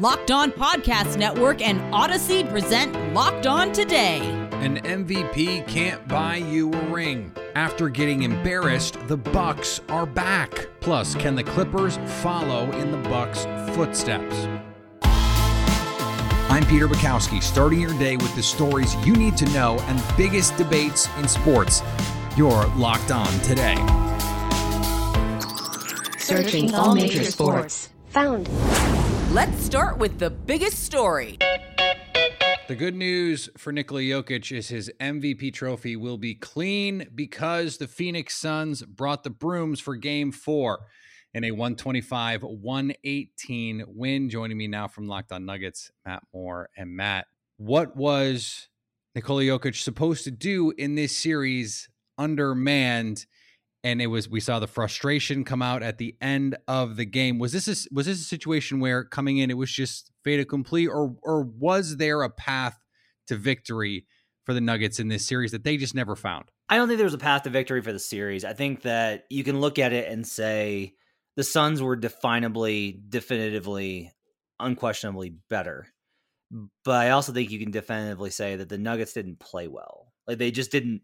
Locked On Podcast Network and Audacy present Locked On Today. An MVP can't buy you a ring. After getting embarrassed, the Bucks are back. Plus, can the Clippers follow in the Bucks' footsteps? I'm Peter Bukowski, starting your day with the stories you need to know and biggest debates in sports. You're locked on today. Searching all major sports. Found. Let's start with the biggest story. The good news for Nikola Jokic is his MVP trophy will be clean because the Phoenix Suns brought the brooms for game four in a 125 118 win. Joining me now from Locked On Nuggets, Matt Moore. And Matt, what was Nikola Jokic supposed to do in this series undermanned? And it was we saw the frustration come out at the end of the game. Was this a, was this a situation where coming in it was just fait accompli, or or was there a path to victory for the Nuggets in this series that they just never found? I don't think there was a path to victory for the series. I think that you can look at it and say the Suns were definably, definitively, unquestionably better. But I also think you can definitively say that the Nuggets didn't play well. Like they just didn't.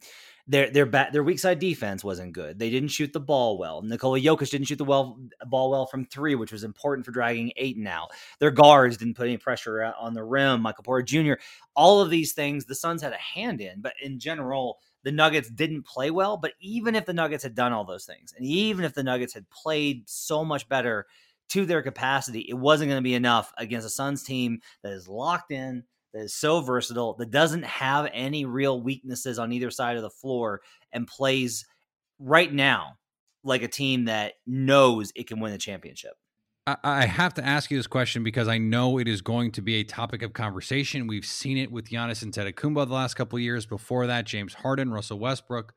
Their their bat, their weak side defense wasn't good. They didn't shoot the ball well. Nikola Jokic didn't shoot the well ball well from three, which was important for dragging Ayton out. Their guards didn't put any pressure on the rim. Michael Porter Jr. All of these things the Suns had a hand in, but in general, the Nuggets didn't play well. But even if the Nuggets had done all those things, and even if the Nuggets had played so much better to their capacity, it wasn't going to be enough against a Suns team that is locked in, that is so versatile, that doesn't have any real weaknesses on either side of the floor, and plays right now like a team that knows it can win the championship. I have to ask you this question because I know it is going to be a topic of conversation. We've seen it with Giannis and Antetokounmpo the last couple of years. Before that, James Harden, Russell Westbrook.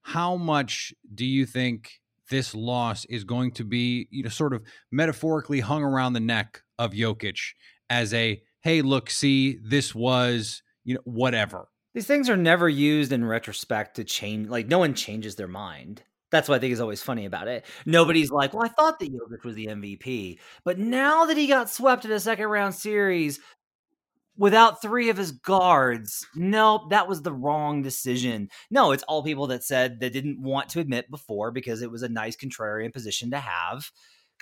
How much do you think this loss is going to be, you know, sort of metaphorically hung around the neck of Jokic as a, hey, look, see, this was, you know, whatever. These things are never used in retrospect to change. Like, no one changes their mind. That's what I think is always funny about it. Nobody's like, well, I thought that Jokic was the MVP, but now that he got swept in a second round series without three of his guards, nope, that was the wrong decision. No, it's all people that said that didn't want to admit before because it was a nice contrarian position to have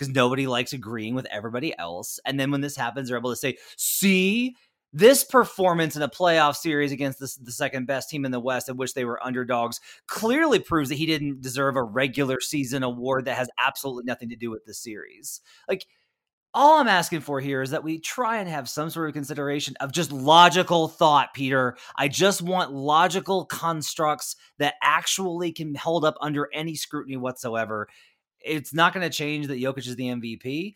because nobody likes agreeing with everybody else. And then when this happens, they're able to say, see, this performance in a playoff series against the, the, second best team in the West, in which they were underdogs, clearly proves that he didn't deserve a regular season award that has absolutely nothing to do with the series. Like, all I'm asking for here is that we try and have some sort of consideration of just logical thought, Peter. I just want logical constructs that actually can hold up under any scrutiny whatsoever. It's not going to change that Jokic is the MVP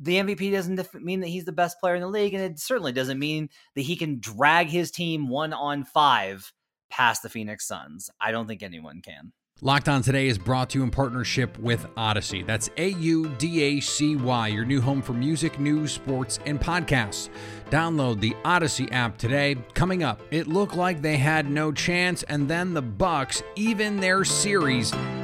the MVP doesn't mean that he's the best player in the league, and it certainly doesn't mean that he can drag his team one on five past the Phoenix Suns. I don't think anyone can. Locked On Today is brought to you in partnership with Audacy. That's A U D A C Y, your new home for music, news, sports, and podcasts. Download the Audacy app today. Coming up, it looked like they had no chance, and then the Bucks even their series,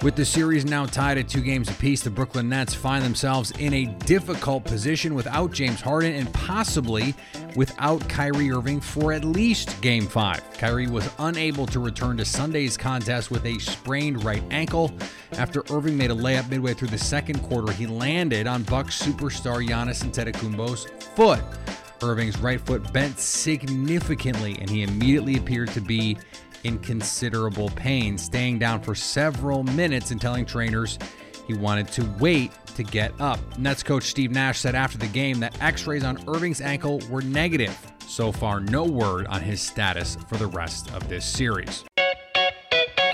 With the series now tied at two games apiece, the Brooklyn Nets find themselves in a difficult position without James Harden and possibly without Kyrie Irving for at least game five. Kyrie was unable to return to Sunday's contest with a sprained right ankle. After Irving made a layup midway through the second quarter, he landed on Bucks superstar Giannis Antetokounmpo's foot. Irving's right foot bent significantly, and he immediately appeared to be in considerable pain, staying down for several minutes and telling trainers he wanted to wait to get up. Nets coach Steve Nash said after the game that x rays on Irving's ankle were negative. So far, no word on his status for the rest of this series.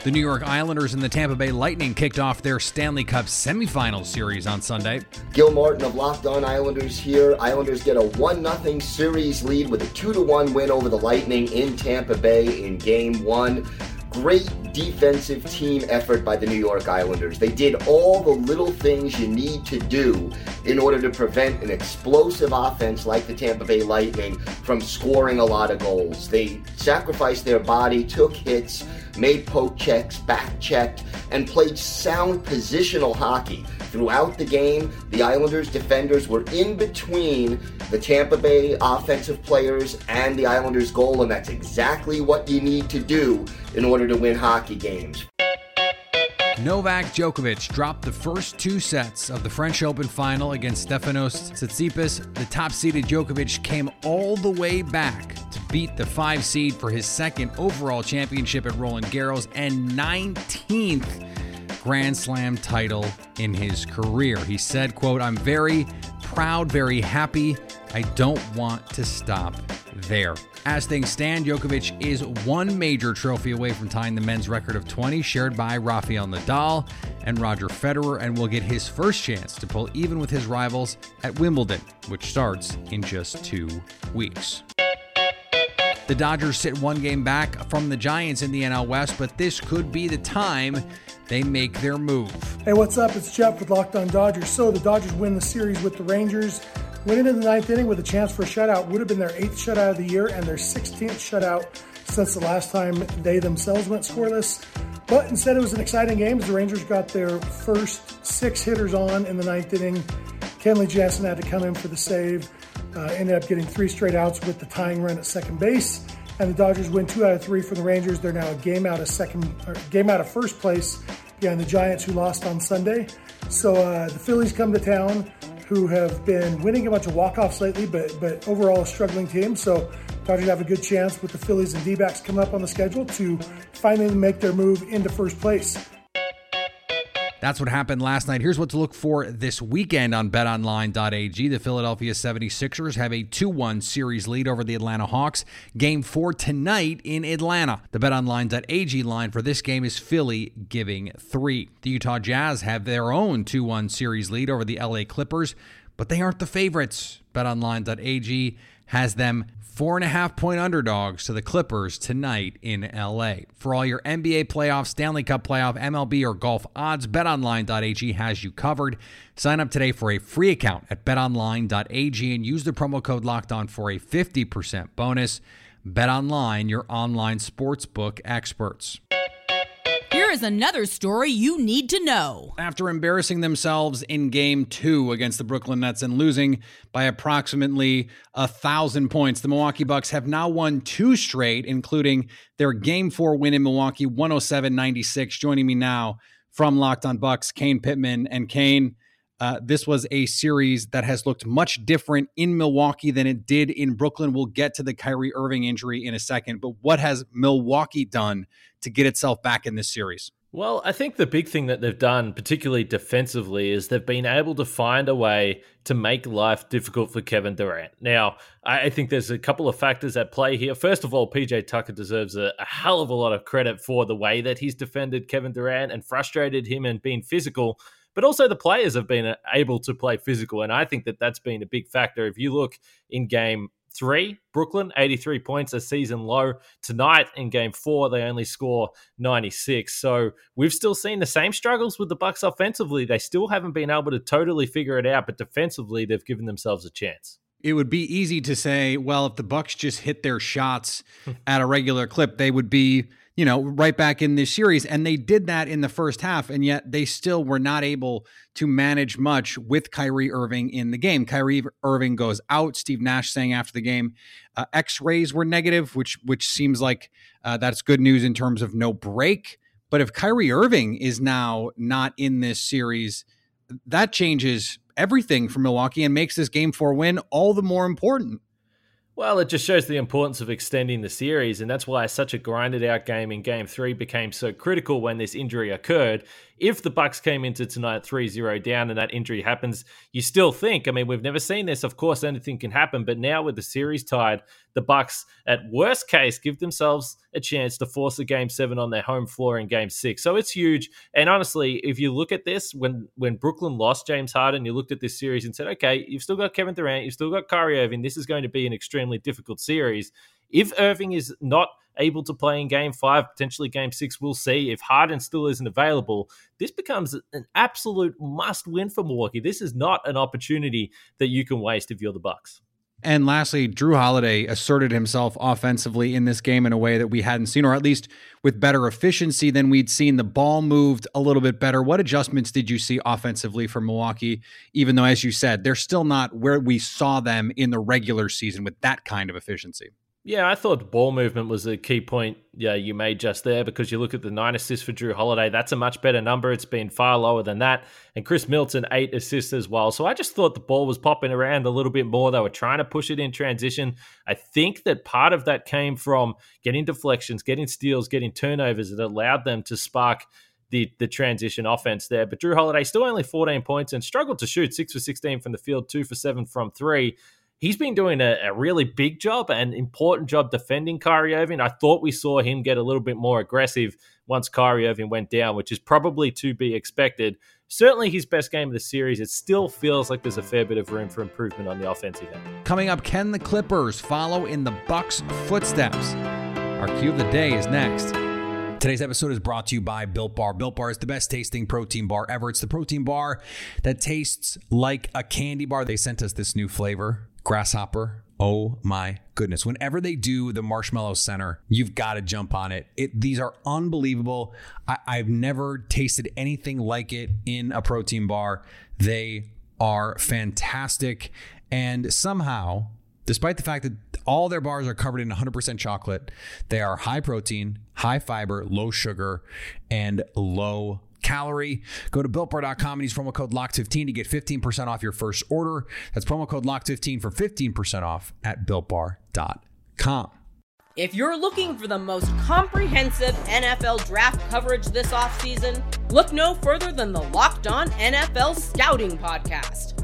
The New York Islanders and the Tampa Bay Lightning kicked off their Stanley Cup semifinal series on Sunday. Gil Martin of Locked On Islanders here. Islanders get a 1 0 series lead with a 2 1 win over the Lightning in Tampa Bay in game one. Great defensive team effort by the New York Islanders. They did all the little things you need to do in order to prevent an explosive offense like the Tampa Bay Lightning from scoring a lot of goals. They sacrificed their body, took hits, made poke checks, back checked, and played sound positional hockey. Throughout the game, the Islanders defenders were in between the Tampa Bay offensive players and the Islanders goal, and that's exactly what you need to do in order to win hockey games. Novak Djokovic dropped the first two sets of the French Open final against Stefanos Tsitsipas. The top-seeded Djokovic came all the way back to beat the five seed for his second overall championship at Roland Garros and 19th Grand Slam title in his career. He said, quote, I'm very proud, very happy. I don't want to stop there. As things stand, Djokovic is one major trophy away from tying the men's record of 20, shared by Rafael Nadal and Roger Federer, and will get his first chance to pull even with his rivals at Wimbledon, which starts in just two weeks. The Dodgers sit one game back from the Giants in the NL West, but this could be the time they make their move. Hey, what's up? It's Jeff with Locked On Dodgers. So the Dodgers win the series with the Rangers. Winning in the ninth inning with a chance for a shutout would have been their eighth shutout of the year and their 16th shutout since the last time they themselves went scoreless. But instead, it was an exciting game as the Rangers got their first six hitters on in the ninth inning. Kenley Jansen had to come in for the save. Uh, ended up getting three straight outs with the tying run at second base. And the Dodgers win two out of three for the Rangers. They're now a game out of second, game out of first place behind the Giants, who lost on Sunday. So uh, the Phillies come to town, who have been winning a bunch of walk-offs lately, but but overall a struggling team. So Dodgers have a good chance with the Phillies and D-backs coming up on the schedule to finally make their move into first place. That's what happened last night. Here's what to look for this weekend on betonline.ag. The Philadelphia 76ers have a 2 1 series lead over the Atlanta Hawks. Game four tonight in Atlanta. The betonline.ag line for this game is Philly giving three. The Utah Jazz have their own 2 1 series lead over the LA Clippers, but they aren't the favorites. BetOnline.ag has them four and a half point underdogs to the Clippers tonight in LA. For all your NBA playoffs, Stanley Cup playoff, MLB, or golf odds, betonline.ag has you covered. Sign up today for a free account at betonline.ag and use the promo code locked on for a 50% bonus. BetOnline, your online sportsbook experts. Is another story you need to know. After embarrassing themselves in game two against the Brooklyn Nets and losing by approximately a thousand points, the Milwaukee Bucks have now won two straight, including their game four win in Milwaukee, 107 96. Joining me now from Locked on Bucks, Kane Pitman. And Kane, uh, this was a series that has looked much different in Milwaukee than it did in Brooklyn. We'll get to the Kyrie Irving injury in a second, but what has Milwaukee done to get itself back in this series? Well, I think the big thing that they've done, particularly defensively, is they've been able to find a way to make life difficult for Kevin Durant. Now, I think there's a couple of factors at play here. First of all, PJ Tucker deserves a, a hell of a lot of credit for the way that he's defended Kevin Durant and frustrated him and been physical but also the players have been uh, able to play physical. And I think that that's been a big factor. If you look in game three, Brooklyn, 83 points, a season low. Tonight in game four, they only score 96. So we've still seen the same struggles with the Bucks offensively. They still haven't been able to totally figure it out, but defensively, they've given themselves a chance. It would be easy to say, well, if the Bucks just hit their shots at a regular clip, they would be you know, right back in this series. And they did that in the first half, and yet they still were not able to manage much with Kyrie Irving in the game. Kyrie Irving goes out. Steve Nash saying after the game, uh, X-rays were negative, which which seems like uh, that's good news in terms of no break. But if Kyrie Irving is now not in this series, that changes everything for Milwaukee and makes this game four win all the more important. Well, it just shows the importance of extending the series, and that's why such a grinded out game in game three became so critical when this injury occurred if the Bucks came into tonight 3-0 down and that injury happens, you still think, I mean, we've never seen this. Of course, anything can happen, but now with the series tied, the Bucks at worst case give themselves a chance to force a game 7 on their home floor in game 6. So it's huge. And honestly, if you look at this when when Brooklyn lost James Harden, you looked at this series and said, "Okay, you've still got Kevin Durant, you've still got Kyrie Irving. This is going to be an extremely difficult series." If Irving is not able to play in game five, potentially game six. We'll see. If Harden still isn't available, this becomes an absolute must win for Milwaukee. This is not an opportunity that you can waste if you're the Bucks. And lastly, Jrue Holiday asserted himself offensively in this game in a way that we hadn't seen, or at least with better efficiency than we'd seen. The ball moved a little bit better. What adjustments did you see offensively for Milwaukee? Even though, as you said, they're still not where we saw them in the regular season with that kind of efficiency. Yeah, I thought ball movement was a key point yeah, you made just there because you look at the nine assists for Jrue Holiday. That's a much better number. It's been far lower than that. And Khris Middleton, eight assists as well. So I just thought the ball was popping around a little bit more. They were trying to push it in transition. I think that part of that came from getting deflections, getting steals, getting turnovers that allowed them to spark the the transition offense there. But Jrue Holiday still only 14 points and struggled to shoot six for 16 from the field, two for seven from three he's been doing a, a, really big job and important job defending Kyrie Irving. I thought we saw him get a little bit more aggressive once Kyrie Irving went down, which is probably to be expected. Certainly his best game of the series. It still feels like there's a fair bit of room for improvement on the offensive end. Coming up, can the Clippers follow in the Bucks' footsteps? Our cue of the day is next. Today's episode is brought to you by Built Bar. Built Bar is the best tasting protein bar ever. It's the protein bar that tastes like a candy bar. They sent us this new flavor Grasshopper. Oh my goodness. Whenever they do the Marshmallow Center, you've got to jump on it. it these are unbelievable. I, I've never tasted anything like it in a protein bar. They are fantastic. And somehow, despite the fact that all their bars are covered in 100% chocolate, they are high protein, high fiber, low sugar, and low calorie. Go to builtbar.com and use promo code LOCK15 to get 15% off your first order. That's promo code LOCK15 for 15% off at builtbar.com. If you're looking for the most comprehensive NFL draft coverage this offseason, look no further than the Locked On NFL Scouting Podcast.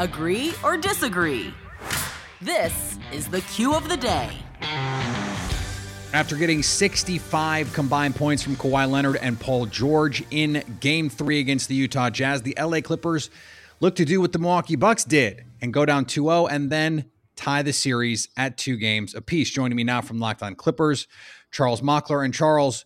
Agree or disagree? This is the cue of the day. After getting 65 combined points from Kawhi Leonard and Paul George in game three against the Utah Jazz, the LA Clippers look to do what the Milwaukee Bucks did and go down 2 0 and then tie the series at two games apiece. Joining me now from Locked On Clippers, Charles Mockler. And Charles,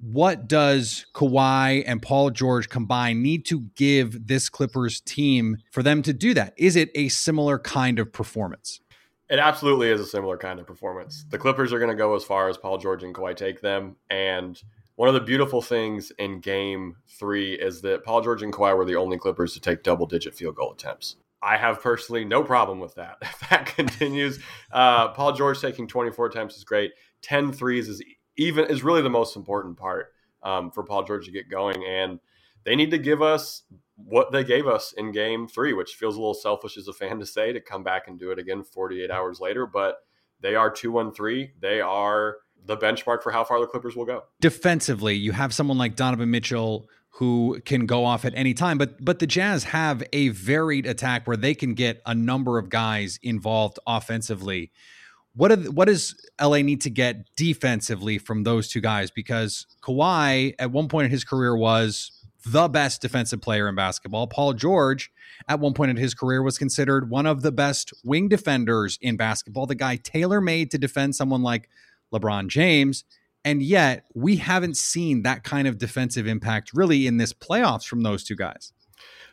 what does Kawhi and Paul George combined need to give this Clippers team for them to do that? Is it a similar kind of performance? It absolutely is a similar kind of performance. The Clippers are going to go as far as Paul George and Kawhi take them. And one of the beautiful things in game three is that Paul George and Kawhi were the only Clippers to take double digit field goal attempts. I have personally no problem with that. If that continues, uh, Paul George taking 24 attempts is great. 10 threes is even is really the most important part um, for Paul George to get going. And they need to give us what they gave us in game three, which feels a little selfish as a fan to say to come back and do it again 48 hours later. But they are 2 1 3. They are the benchmark for how far the Clippers will go. Defensively, you have someone like Donovan Mitchell who can go off at any time, but but the Jazz have a varied attack where they can get a number of guys involved offensively. What, are, what does LA need to get defensively from those two guys? Because Kawhi, at one point in his career, was the best defensive player in basketball. Paul George, at one point in his career, was considered one of the best wing defenders in basketball, the guy tailor made to defend someone like LeBron James. And yet, we haven't seen that kind of defensive impact really in this playoffs from those two guys.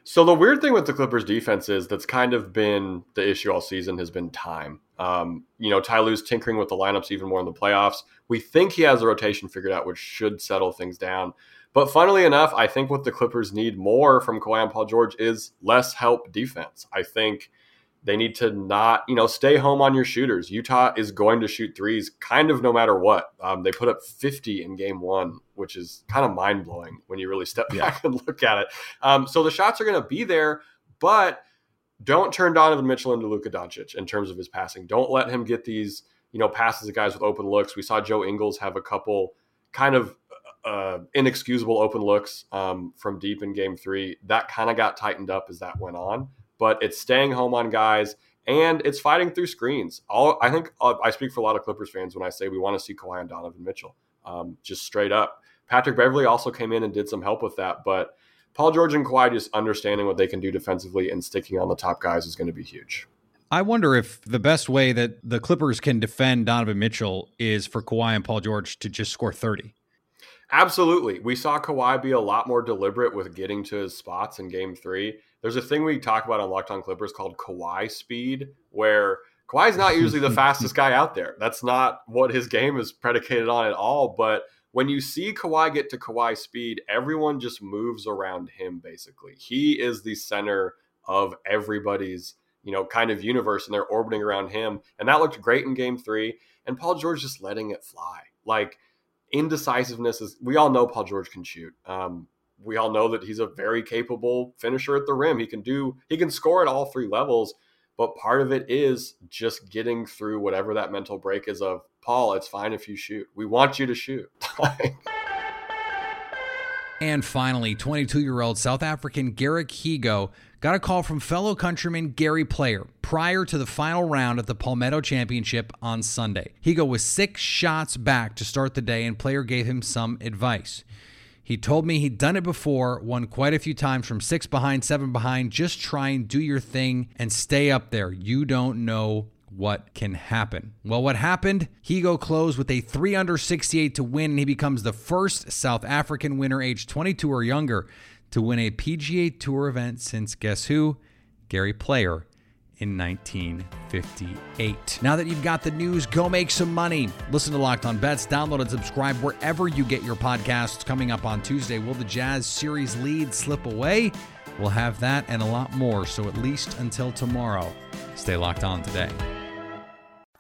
So the weird thing with the Clippers defense is that's kind of been the issue all season has been time. Um, you know, Ty Lue's tinkering with the lineups even more in the playoffs. We think he has a rotation figured out, which should settle things down. But funnily enough, I think what the Clippers need more from Kawhi and Paul George is less help defense. I think they need to not, you know, stay home on your shooters. Utah is going to shoot threes kind of no matter what. Um, they put up 50 in game one, which is kind of mind blowing when you really step back and look at it. Um, so the shots are going to be there, but don't turn Donovan Mitchell into Luka Doncic in terms of his passing. Don't let him get these, you know, passes to guys with open looks. We saw Joe Ingles have a couple kind of uh, inexcusable open looks um, from deep in game three. That kind of got tightened up as that went on but it's staying home on guys and it's fighting through screens. All I think uh, I speak for a lot of Clippers fans when I say we want to see Kawhi and Donovan Mitchell, um, just straight up. Patrick Beverley also came in and did some help with that, but Paul George and Kawhi just understanding what they can do defensively and sticking on the top guys is going to be huge. I wonder if the best way that the Clippers can defend Donovan Mitchell is for Kawhi and Paul George to just score 30. Absolutely. We saw Kawhi be a lot more deliberate with getting to his spots in game three. There's a thing we talk about on Locked On Clippers called Kawhi speed, where Kawhi is not usually the fastest guy out there. That's not what his game is predicated on at all. But when you see Kawhi get to Kawhi speed, everyone just moves around him basically. He is the center of everybody's, you know, kind of universe and they're orbiting around him. And that looked great in game three. And Paul George just letting it fly. Like indecisiveness is we all know Paul George can shoot. Um, we all know that he's a very capable finisher at the rim. He can do he can score at all three levels, but part of it is just getting through whatever that mental break is of Paul, it's fine if you shoot. We want you to shoot. and finally, 22-year-old South African Garrick Higgo got a call from fellow countryman Gary Player prior to the final round of the Palmetto Championship on Sunday. Higgo was six shots back to start the day, and Player gave him some advice. He told me he'd done it before, won quite a few times from six behind, seven behind. Just try and do your thing and stay up there. You don't know what can happen. Well, what happened? Higgo closed with a 3 under 68 to win, and he becomes the first South African winner aged 22 or younger to win a PGA Tour event since guess who? Gary Player in 1958. Now that you've got the news, go make some money. Listen to Locked On Bets, download and subscribe wherever you get your podcasts. Coming up on Tuesday, will the Jazz series lead slip away? We'll have that and a lot more. So at least until tomorrow, stay locked on today.